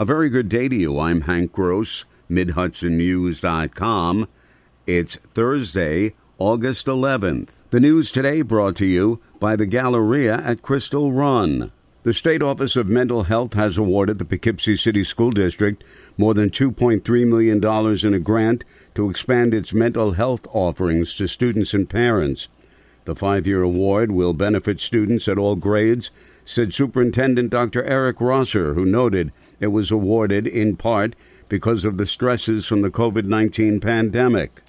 A very good day to you. I'm Hank Gross, MidHudsonNews.com. It's Thursday, August 11th. The news today brought to you by the Galleria at Crystal Run. The State Office of Mental Health has awarded the Poughkeepsie City School District more than $2.3 million in a grant to expand its mental health offerings to students and parents. The five year award will benefit students at all grades, said Superintendent Dr. Eric Rosser, who noted it was awarded in part because of the stresses from the COVID 19 pandemic.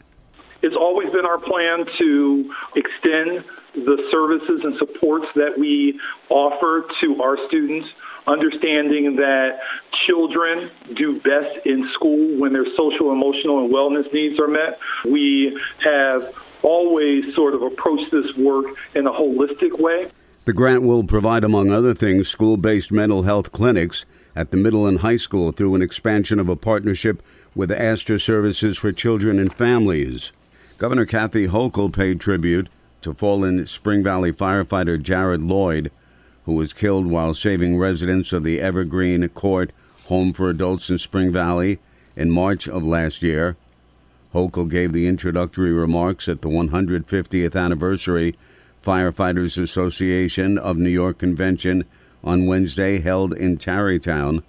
It's always been our plan to extend the services and supports that we offer to our students, understanding that children do best in school when their social, emotional, and wellness needs are met. We have always sort of approached this work in a holistic way. The grant will provide, among other things, school based mental health clinics at the middle and high school through an expansion of a partnership with Astor Services for Children and Families. Governor Kathy Hochul paid tribute to fallen Spring Valley firefighter Jared Lloyd, who was killed while saving residents of the Evergreen Court Home for Adults in Spring Valley in March of last year. Hochul gave the introductory remarks at the 150th anniversary Firefighters Association of New York convention on Wednesday held in Tarrytown.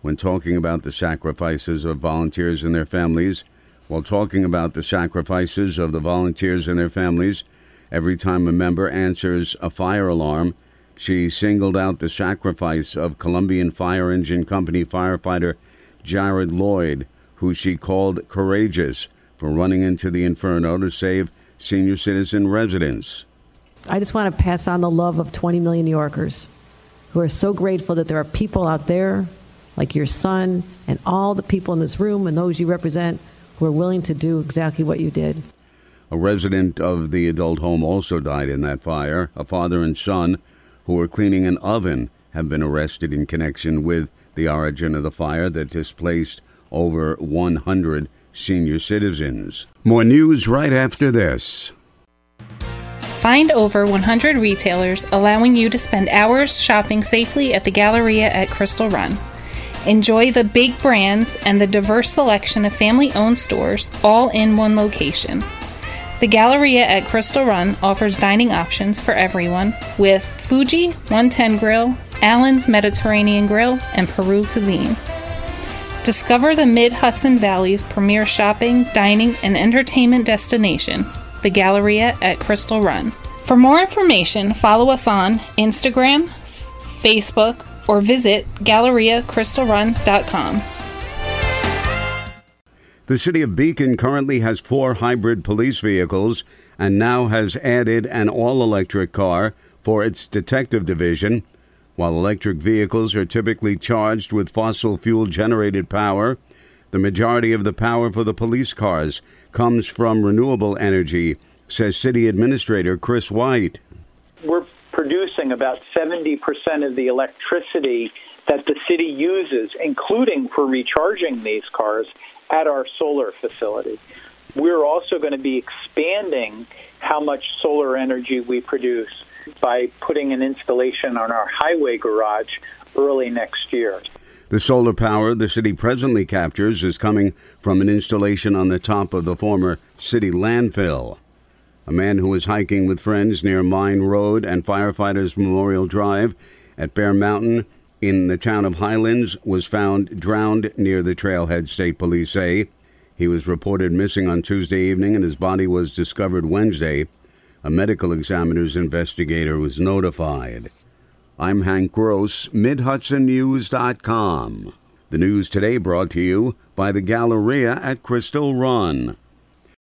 When talking about the sacrifices of volunteers and their families, while talking about the sacrifices of the volunteers and their families, every time a member answers a fire alarm, she singled out the sacrifice of Columbian Fire Engine Company firefighter Jared Lloyd, who she called courageous for running into the inferno to save senior citizen residents. I just want to pass on the love of 20 million New Yorkers who are so grateful that there are people out there like your son and all the people in this room and those you represent who are willing to do exactly what you did. A resident of the adult home also died in that fire. A father and son who were cleaning an oven have been arrested in connection with the origin of the fire that displaced over 100 senior citizens. More news right after this. Find over 100 retailers allowing you to spend hours shopping safely at the Galleria at Crystal Run. Enjoy the big brands and the diverse selection of family owned stores all in one location. The Galleria at Crystal Run offers dining options for everyone with Fuji 110 Grill, Allen's Mediterranean Grill, and Peru Cuisine. Discover the Mid Hudson Valley's premier shopping, dining, and entertainment destination the Galleria at Crystal Run. For more information, follow us on Instagram, Facebook, or visit GalleriaCrystalRun.com. The city of Beacon currently has four hybrid police vehicles and now has added an all electric car for its detective division. While electric vehicles are typically charged with fossil fuel generated power, the majority of the power for the police cars comes from renewable energy, says City Administrator Chris White. We're producing about 70% of the electricity that the city uses, including for recharging these cars, at our solar facility. We're also going to be expanding how much solar energy we produce by putting an installation on our highway garage early next year. The solar power the city presently captures is coming from an installation on the top of the former city landfill. A man who was hiking with friends near Mine Road and Firefighters Memorial Drive at Bear Mountain in the town of Highlands was found drowned near the trailhead, state police say. He was reported missing on Tuesday evening and his body was discovered Wednesday. A medical examiner's investigator was notified. I'm Hank Gross, MidHudsonNews.com. The news today brought to you by the Galleria at Crystal Run.